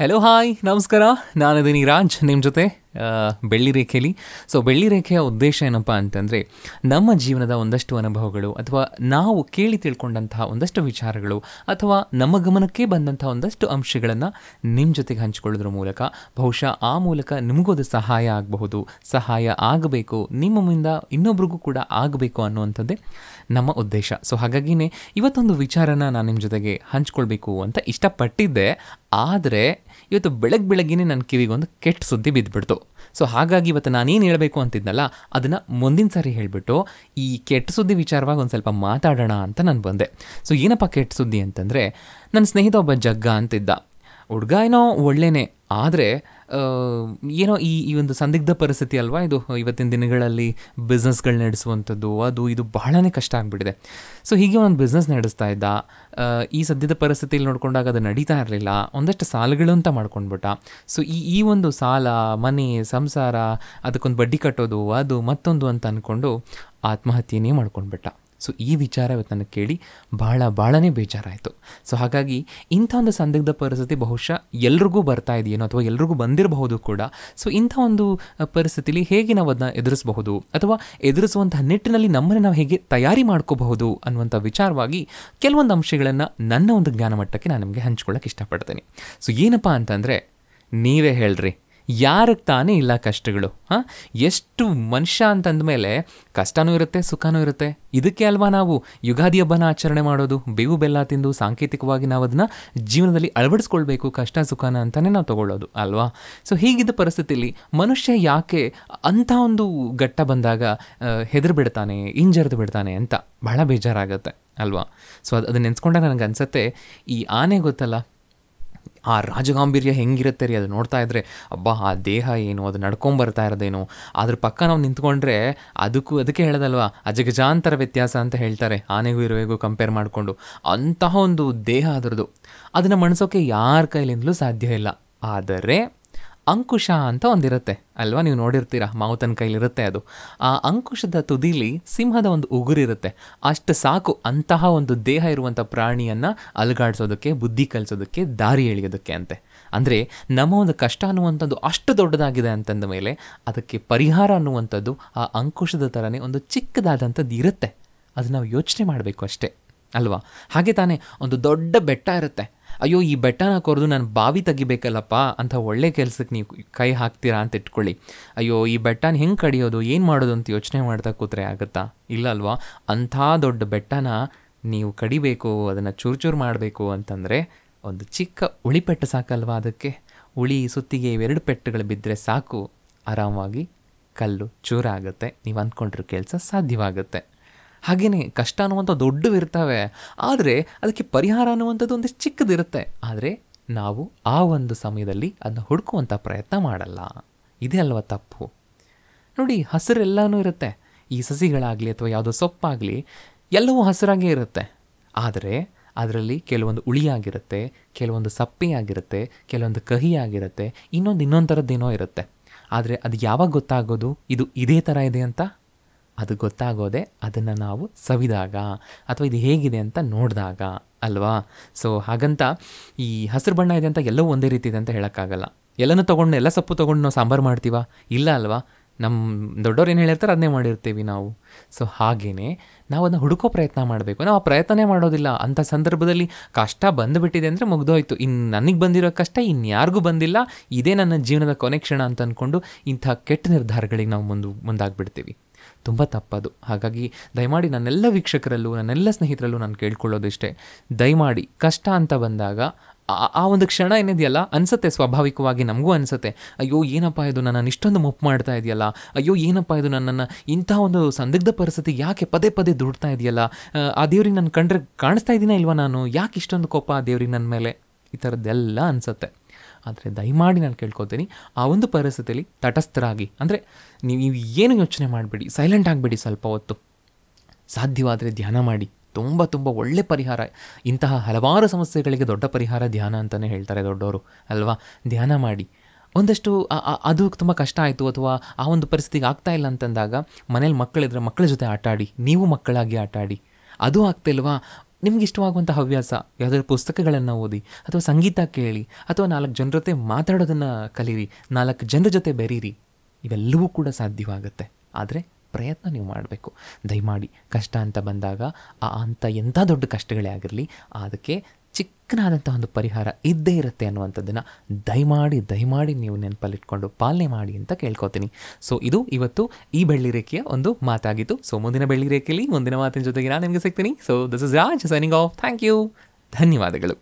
Hello hi ನಮಸ್ಕಾರ. ನಾನಿದ್ದೀನಿ ರಾಜ್ ನಿಮ್ಮ ಜೊತೆ ಬೆಳ್ಳಿ ರೇಖೆಯಲ್ಲಿ ಸೊ ಬೆಳ್ಳಿ ರೇಖೆಯ ಉದ್ದೇಶ ಏನಪ್ಪ ಅಂತಂದರೆ, ನಮ್ಮ ಜೀವನದ ಒಂದಷ್ಟು ಅನುಭವಗಳು ಅಥವಾ ನಾವು ಕೇಳಿ ತಿಳ್ಕೊಂಡಂತಹ ಒಂದಷ್ಟು ವಿಚಾರಗಳು ಅಥವಾ ನಮ್ಮ ಗಮನಕ್ಕೆ ಬಂದಂಥ ಒಂದಷ್ಟು ಅಂಶಗಳನ್ನು ನಿಮ್ಮ ಜೊತೆಗೆ ಹಂಚಿಕೊಳ್ಳೋದ್ರ ಮೂಲಕ, ಬಹುಶಃ ಆ ಮೂಲಕ ನಿಮಗೂ ಅದು ಸಹಾಯ ಆಗಬಹುದು, ಸಹಾಯ ಆಗಬೇಕು ನಿಮ್ಮಿಂದ ಇನ್ನೊಬ್ರಿಗೂ ಕೂಡ ಆಗಬೇಕು ಅನ್ನುವಂಥದ್ದೇ ನಮ್ಮ ಉದ್ದೇಶ. ಸೊ ಹಾಗಾಗಿನೇ ಇವತ್ತೊಂದು ವಿಚಾರನ ನಾನು ನಿಮ್ಮ ಜೊತೆಗೆ ಹಂಚ್ಕೊಳ್ಬೇಕು ಅಂತ ಇಷ್ಟಪಟ್ಟಿದ್ದೆ. ಆದರೆ ಇವತ್ತು ಬೆಳಗ್ಗೆ ಬೆಳಗ್ಗೆನೇ ನನ್ನ ಕಿವಿಗೊಂದು ಕೆಟ್ಟ ಸುದ್ದಿ ಬಿದ್ದುಬಿಡ್ತು ಸೊ ಹಾಗಾಗಿ ಇವತ್ತು ನಾನೇನು ಹೇಳಬೇಕು ಅಂತಿದ್ನಲ್ಲ, ಅದನ್ನು ಮುಂದಿನ ಸಾರಿ ಹೇಳಿಬಿಟ್ಟು ಈ ಕೆಟ್ಟ ಸುದ್ದಿ ವಿಚಾರವಾಗಿ ಒಂದು ಸ್ವಲ್ಪ ಮಾತಾಡೋಣ ಅಂತ ನಾನು ಬಂದೆ. ಸೊ ಏನಪ್ಪ ಕೆಟ್ಟ ಸುದ್ದಿ ಅಂತಂದರೆ ನನ್ನ ಸ್ನೇಹಿತ ಒಬ್ಬ ಜಗ್ಗ ಅಂತಿದ್ದ. ಹುಡುಗ ಏನೋ ಒಳ್ಳೆನೇ, ಆದರೆ ಏನೋ ಈ ಈ ಒಂದು ಸಂದಿಗ್ಧ ಪರಿಸ್ಥಿತಿ ಅಲ್ವಾ? ಇದು ಇವತ್ತಿನ ದಿನಗಳಲ್ಲಿ ಬಿಸ್ನೆಸ್ಗಳು ನಡೆಸುವಂಥದ್ದು, ಅದು ಇದು ಬಹಳನೇ ಕಷ್ಟ ಆಗಿಬಿಟ್ಟಿದೆ. ಸೊ ಹೀಗೆ ಒಂದು ಬಿಸ್ನೆಸ್ ನಡೆಸ್ತಾ ಇದ್ದ ಈ ಸದ್ಯದ ಪರಿಸ್ಥಿತಿಯಲ್ಲಿ ನೋಡ್ಕೊಂಡಾಗ ಅದು ನಡೀತಾ ಇರಲಿಲ್ಲ. ಒಂದಷ್ಟು ಸಾಲಗಳು ಅಂತ ಮಾಡ್ಕೊಂಡ್ಬಿಟ್ಟ. ಸೊ ಈ ಈ ಒಂದು ಸಾಲ, ಮನೆ, ಸಂಸಾರ, ಅದಕ್ಕೊಂದು ಬಡ್ಡಿ ಕಟ್ಟೋದು, ಅದು ಮತ್ತೊಂದು ಅಂತ ಅಂದ್ಕೊಂಡು ಆತ್ಮಹತ್ಯೆನೇ ಮಾಡ್ಕೊಂಡ್ಬಿಟ್ಟ. ಸೊ ಈ ವಿಚಾರ ಇವತ್ತು ಕೇಳಿ ಭಾಳ ಭಾಳನೇ ಬೇಜಾರಾಯಿತು. ಸೊ ಹಾಗಾಗಿ ಇಂಥ ಒಂದು ಸಂದಿಗ್ಧ ಪರಿಸ್ಥಿತಿ ಬಹುಶಃ ಎಲ್ರಿಗೂ ಬರ್ತಾ ಇದೆಯೇನೋ ಅಥವಾ ಎಲ್ರಿಗೂ ಬಂದಿರಬಹುದು ಕೂಡ. ಸೊ ಇಂಥ ಒಂದು ಪರಿಸ್ಥಿತಿಲಿ ಹೇಗೆ ನಾವು ಅದನ್ನ ಎದುರಿಸಬಹುದು ಅಥವಾ ಎದುರಿಸುವಂತಹ ನಿಟ್ಟಿನಲ್ಲಿ ನಮ್ಮನ್ನು ನಾವು ಹೇಗೆ ತಯಾರಿ ಮಾಡ್ಕೋಬಹುದು ಅನ್ನುವಂಥ ವಿಚಾರವಾಗಿ ಕೆಲವೊಂದು ಅಂಶಗಳನ್ನು ನನ್ನ ಒಂದು ಜ್ಞಾನ ಮಟ್ಟಕ್ಕೆ ನಾನು ನಿಮಗೆ ಹಂಚ್ಕೊಳ್ಳೋಕೆ ಇಷ್ಟಪಡ್ತೀನಿ. ಸೊ ಏನಪ್ಪ ಅಂತಂದರೆ, ನೀವೇ ಹೇಳ್ರಿ. ಯಾರಿಗೆ ತಾನೇ ಇಲ್ಲ ಕಷ್ಟಗಳು, ಹಾಂ? ಎಷ್ಟು ಮನುಷ್ಯ ಅಂತಂದಮೇಲೆ ಕಷ್ಟನೂ ಇರುತ್ತೆ, ಸುಖನೂ ಇರುತ್ತೆ. ಇದಕ್ಕೆ ಅಲ್ವಾ ನಾವು ಯುಗಾದಿ ಹಬ್ಬನ ಆಚರಣೆ ಮಾಡೋದು? ಬೇವು ಬೆಲ್ಲ ತಿಂದು ಸಾಂಕೇತಿಕವಾಗಿ ನಾವು ಅದನ್ನ ಜೀವನದಲ್ಲಿ ಅಳವಡಿಸ್ಕೊಳ್ಬೇಕು, ಕಷ್ಟ, ಸುಖನ ಅಂತಲೇ ನಾವು ತಗೊಳ್ಳೋದು, ಅಲ್ವಾ? ಸೊ ಹೀಗಿದ್ದ ಪರಿಸ್ಥಿತಿಯಲ್ಲಿ ಮನುಷ್ಯ ಯಾಕೆ ಅಂಥ ಒಂದು ಘಟ್ಟ ಬಂದಾಗ ಹೆದರು ಬಿಡ್ತಾನೆ, ಹಿಂಜರಿದು ಬಿಡ್ತಾನೆ ಅಂತ ಬಹಳ ಬೇಜಾರಾಗುತ್ತೆ, ಅಲ್ವಾ? ಸೊ ಅದು, ಅದನ್ನ ನೆನೆಸ್ಕೊಂಡಾಗ ನನಗೆ ಅನ್ಸುತ್ತೆ ಈ ಆನೆ ಗೊತ್ತಲ್ಲ? ಆ ರಾಜಗಾಂಭೀರ್ಯ ಹೆಂಗಿರುತ್ತೆ ರೀ? ಅದು ನೋಡ್ತಾ ಇದ್ರೆ, ಅಬ್ಬಾ, ಆ ದೇಹ ಏನು? ಅದು ನಡ್ಕೊಂಬರ್ತಾ ಇರೋದೇನು? ಅದ್ರ ಪಕ್ಕ ನಾವು ನಿಂತ್ಕೊಂಡ್ರೆ ಅದಕ್ಕೂ, ಅದಕ್ಕೆ ಹೇಳೋದಲ್ವ? ಅಜಗಜಾಂತರ ವ್ಯತ್ಯಾಸ ಅಂತ ಹೇಳ್ತಾರೆ, ಆನೆಗೂ ಇರುವೆಗೂ ಕಂಪೇರ್ ಮಾಡಿಕೊಂಡು. ಅಂತಹ ಒಂದು ದೇಹ ಅದರದು ಅದನ್ನು ಮಣಿಸೋಕೆ ಯಾರ ಕೈಲಿಂದಲೂ ಸಾಧ್ಯ ಇಲ್ಲ. ಆದರೆ ಅಂಕುಶ ಅಂತ ಒಂದಿರುತ್ತೆ. ಅಲ್ವಾ? ನೀವು ನೋಡಿರ್ತೀರ, ಮಾವುತನ ಕೈಲಿರುತ್ತೆ ಅದು. ಆ ಅಂಕುಶದ ತುದಿಲಿ ಸಿಂಹದ ಒಂದು ಉಗುರಿರುತ್ತೆ. ಅಷ್ಟು ಸಾಕು ಅಂತಹ ಒಂದು ದೇಹ ಇರುವಂಥ ಪ್ರಾಣಿಯನ್ನು ಅಲುಗಾಡಿಸೋದಕ್ಕೆ, ಬುದ್ಧಿ ಕಲಿಸೋದಕ್ಕೆ, ದಾರಿ ಎಳೆಯೋದಕ್ಕೆ ಅಂತೆ. ಅಂದರೆ ನಮ್ಮ ಒಂದು ಕಷ್ಟ ಅನ್ನುವಂಥದ್ದು ಅಷ್ಟು ದೊಡ್ಡದಾಗಿದೆ ಅಂತಂದ ಮೇಲೆ ಅದಕ್ಕೆ ಪರಿಹಾರ ಅನ್ನುವಂಥದ್ದು ಆ ಅಂಕುಶದ ಥರನೇ ಒಂದು ಚಿಕ್ಕದಾದಂಥದ್ದು ಇರುತ್ತೆ. ಅದು ನಾವು ಯೋಚನೆ ಮಾಡಬೇಕು ಅಷ್ಟೇ. ಅಲ್ವಾ? ಹಾಗೆ ತಾನೇ ಒಂದು ದೊಡ್ಡ ಬೆಟ್ಟ ಇರುತ್ತೆ. ಅಯ್ಯೋ, ಈ ಬೆಟ್ಟನ ಕೊರೆದು ನಾನು ಬಾವಿ ತೆಗಿಬೇಕಲ್ಲಪ್ಪ ಅಂತ ಒಳ್ಳೆ ಕೆಲಸಕ್ಕೆ ನೀವು ಕೈ ಹಾಕ್ತೀರಾ ಅಂತ ಇಟ್ಕೊಳ್ಳಿ. ಅಯ್ಯೋ, ಈ ಬೆಟ್ಟನ ಹೆಂಗೆ ಕಡಿಯೋದು, ಏನು ಮಾಡೋದು ಅಂತ ಯೋಚನೆ ಮಾಡ್ತಾ ಕೂತ್ರೆ ಆಗುತ್ತಾ? ಇಲ್ಲ ಅಲ್ವಾ? ಅಂಥ ದೊಡ್ಡ ಬೆಟ್ಟನ ನೀವು ಕಡಿಬೇಕು, ಅದನ್ನು ಚೂರು ಚೂರು ಮಾಡಬೇಕು ಅಂತಂದರೆ ಒಂದು ಚಿಕ್ಕ ಉಳಿ ಪೆಟ್ಟು ಸಾಕಲ್ವಾ ಅದಕ್ಕೆ? ಉಳಿ ಸುತ್ತಿಗೆ ಇವೆರಡು ಪೆಟ್ಟುಗಳು ಬಿದ್ದರೆ ಸಾಕು. ಆರಾಮಾಗಿ ಕಲ್ಲು ಚೂರಾಗುತ್ತೆ. ನೀವು ಅಂದ್ಕೊಂಡಿರೋ ಕೆಲಸ ಸಾಧ್ಯವಾಗುತ್ತೆ. ಹಾಗೆಯೇ ಕಷ್ಟ ಅನ್ನುವಂಥ ದೊಡ್ಡವಿರ್ತವೆ ಆದರೆ ಅದಕ್ಕೆ ಪರಿಹಾರ ಅನ್ನುವಂಥದ್ದು ಒಂದು ಚಿಕ್ಕದಿರುತ್ತೆ. ಆದರೆ ನಾವು ಆ ಒಂದು ಸಮಯದಲ್ಲಿ ಅದನ್ನ ಹುಡುಕುವಂಥ ಪ್ರಯತ್ನ ಮಾಡಲ್ಲ. ಇದೇ ಅಲ್ವಾ ತಪ್ಪು? ನೋಡಿ, ಹಸಿರೆಲ್ಲನೂ ಇರುತ್ತೆ. ಈ ಸಸಿಗಳಾಗಲಿ ಅಥವಾ ಯಾವುದೋ ಸೊಪ್ಪಾಗಲಿ ಎಲ್ಲವೂ ಹಸಿರಾಗೇ ಇರುತ್ತೆ. ಆದರೆ ಅದರಲ್ಲಿ ಕೆಲವೊಂದು ಉಳಿಯಾಗಿರುತ್ತೆ ಕೆಲವೊಂದು ಸಪ್ಪೆಯಾಗಿರುತ್ತೆ, ಕೆಲವೊಂದು ಕಹಿಯಾಗಿರುತ್ತೆ, ಇನ್ನೊಂದು ಇನ್ನೊಂದು ಥರದ್ದೇನೋ ಇರುತ್ತೆ. ಆದರೆ ಅದು ಯಾವಾಗ ಗೊತ್ತಾಗೋದು? ಇದು ಇದೇ ಥರ ಇದೆ ಅಂತ? ಅದು ಗೊತ್ತಾಗೋದೆ ಅದನ್ನು ನಾವು ಸವಿದಾಗ ಅಥವಾ ಇದು ಹೇಗಿದೆ ಅಂತ ನೋಡಿದಾಗ ಅಲ್ವಾ? ಸೊ ಹಾಗಂತ ಈ ಹಸಿರು ಬಣ್ಣ ಇದೆ ಅಂತ ಎಲ್ಲವೂ ಒಂದೇ ರೀತಿ ಇದೆ ಅಂತ ಹೇಳೋಕ್ಕಾಗಲ್ಲ. ಎಲ್ಲನೂ ತೊಗೊಂಡು, ಎಲ್ಲ ಸೊಪ್ಪು ತೊಗೊಂಡು ನಾವು ಸಾಂಬಾರು ಮಾಡ್ತೀವ? ಇಲ್ಲ ಅಲ್ವಾ? ನಮ್ಮ ದೊಡ್ಡವ್ರು ಏನು ಹೇಳಿರ್ತಾರೆ ಅದನ್ನೇ ಮಾಡಿರ್ತೀವಿ ನಾವು. ಸೊ ಹಾಗೇ ನಾವು ಅದನ್ನ ಹುಡುಕೋ ಪ್ರಯತ್ನ ಮಾಡಬೇಕು. ನಾವು ಆ ಪ್ರಯತ್ನನೇ ಮಾಡೋದಿಲ್ಲ. ಅಂಥ ಸಂದರ್ಭದಲ್ಲಿ ಕಷ್ಟ ಬಂದುಬಿಟ್ಟಿದೆ ಅಂದರೆ ಮುಗ್ದೋಯ್ತು. ಇನ್ನು ನನಗೆ ಬಂದಿರೋ ಕಷ್ಟ ಇನ್ಯಾರಿಗೂ ಬಂದಿಲ್ಲ. ಇದೇ ನನ್ನ ಜೀವನದ ಕೊನೆಕ್ಷಣ ಅಂತ ಅಂದ್ಕೊಂಡು ಇಂಥ ಕೆಟ್ಟ ನಿರ್ಧಾರಗಳಿಗೆ ನಾವು ಮುಂದೆ, ಮುಂದಾಗ್ಬಿಡ್ತೀವಿ. ತುಂಬ ತಪ್ಪದು. ಹಾಗಾಗಿ ದಯಮಾಡಿ ನನ್ನೆಲ್ಲ ವೀಕ್ಷಕರಲ್ಲೂ, ನನ್ನೆಲ್ಲ ಸ್ನೇಹಿತರಲ್ಲೂ ನಾನು ಕೇಳ್ಕೊಳ್ಳೋದಿಷ್ಟೇ ದಯಮಾಡಿ ಕಷ್ಟ ಅಂತ ಬಂದಾಗ ಆ- ಒಂದು ಕ್ಷಣ ಏನಿದೆಯಲ್ಲ? ಅನಿಸುತ್ತೆ ಸ್ವಾಭಾವಿಕವಾಗಿ ನಮಗೂ ಅನಿಸುತ್ತೆ. ಅಯ್ಯೋ ಏನಪ್ಪ ಇದು? ನನ್ನನ್ನು ಇಷ್ಟೊಂದು ಮುಪ್ಪು ಮಾಡ್ತಾ ಇದೆಯಲ್ಲ? ಅಯ್ಯೋ ಏನಪ್ಪ ಇದು? ನನ್ನನ್ನು ಇಂಥ ಒಂದು ಸಂದಿಗ್ಧ ಪರಿಸ್ಥಿತಿ ಯಾಕೆ ಪದೇ ಪದೇ ದುಡ್ತಾ ಇದೆಯಲ್ಲ? ಆ, ದೇವ್ರಿಗೆ ನಾನು ಕಂಡ್ರೆ ಕಾಣಿಸ್ತಾ ಇದ್ದೀನ ಇಲ್ವಾ ನಾನು? ಯಾಕೆ ಇಷ್ಟೊಂದು ಕೋಪ ಆ ದೇವ್ರಿಗೆ ನನ್ನ ಮೇಲೆ? ಈ ಥರದ್ದೆಲ್ಲ ಅನಿಸುತ್ತೆ. ಆದರೆ ದಯಮಾಡಿ ನಾನು ಕೇಳ್ಕೊತೀನಿ ಆ ಒಂದು ಪರಿಸ್ಥಿತಿಯಲ್ಲಿ ತಟಸ್ಥರಾಗಿ ಅಂದರೆ ನೀವು ಏನು ಯೋಚನೆ ಮಾಡಬೇಡಿ ಸೈಲೆಂಟ್ ಆಗಬೇಡಿ ಸ್ವಲ್ಪ ಹೊತ್ತು. ಸಾಧ್ಯವಾದರೆ ಧ್ಯಾನ ಮಾಡಿ. ತುಂಬ ತುಂಬ ಒಳ್ಳೆ ಪರಿಹಾರ. ಇಂತಹ ಹಲವಾರು ಸಮಸ್ಯೆಗಳಿಗೆ ದೊಡ್ಡ ಪರಿಹಾರ ಧ್ಯಾನ ಅಂತಲೇ ಹೇಳ್ತಾರೆ ದೊಡ್ಡವರು ಅಲ್ವಾ? ಧ್ಯಾನ ಮಾಡಿ. ಒಂದಷ್ಟು ಅದು ತುಂಬ ಕಷ್ಟ ಆಯಿತು ಅಥವಾ ಆ ಒಂದು ಪರಿಸ್ಥಿತಿಗೆ ಆಗ್ತಾ ಇಲ್ಲ ಅಂತಂದಾಗ ಮನೇಲಿ ಮಕ್ಕಳಿದ್ರೆ ಮಕ್ಕಳ ಜೊತೆ ಆಟ ಆಡಿ, ನೀವು ಮಕ್ಕಳಾಗಿ ಆಟ ಆಡಿ. ಅದು ಆಗ್ತಿಲ್ವಾ ನಿಮ್ಗೆ ಇಷ್ಟವಾಗುವಂಥ ಹವ್ಯಾಸ, ಯಾವುದಾದ್ರು ಪುಸ್ತಕಗಳನ್ನು ಓದಿ, ಅಥವಾ ಸಂಗೀತ ಕೇಳಿ, ಅಥವಾ ನಾಲ್ಕು ಜನರ ಜೊತೆ ಮಾತಾಡೋದನ್ನು ಕಲೀರಿ, ನಾಲ್ಕು ಜನರ ಜೊತೆ ಬೆರೀರಿ, ಇವೆಲ್ಲವೂ ಕೂಡ ಸಾಧ್ಯವಾಗುತ್ತೆ. ಆದರೆ ಪ್ರಯತ್ನ ನೀವು ಮಾಡಬೇಕು. ದಯಮಾಡಿ ಕಷ್ಟ ಅಂತ ಬಂದಾಗ ಆ ಅಂಥ ಎಂಥ ದೊಡ್ಡ ಕಷ್ಟಗಳೇ ಆಗಿರಲಿ ಅದಕ್ಕೆ ಚಿಕ್ಕನಾದಂಥ ಒಂದು ಪರಿಹಾರ ಇದ್ದೇ ಇರುತ್ತೆ ಅನ್ನುವಂಥದ್ದನ್ನು ದಯಮಾಡಿ ದಯಮಾಡಿ ನೀವು ನೆನಪಲ್ಲಿಟ್ಕೊಂಡು ಪಾಲನೆ ಮಾಡಿ ಅಂತ ಕೇಳ್ಕೊತೀನಿ. ಸೊ ಇದು ಇವತ್ತು ಈ ಬೆಳ್ಳಿ ರೇಖೆಯ ಒಂದು ಮಾತಾಗಿತ್ತು ಸೊ ಮುಂದಿನ ಬೆಳ್ಳಿ ರೇಖೆಯಲ್ಲಿ ಮುಂದಿನ ಮಾತಿನ ಜೊತೆಗೆ ನಾನು ನಿಮಗೆ ಸಿಗ್ತೀನಿ. So this is Raj signing off thank you ಧನ್ಯವಾದಗಳು.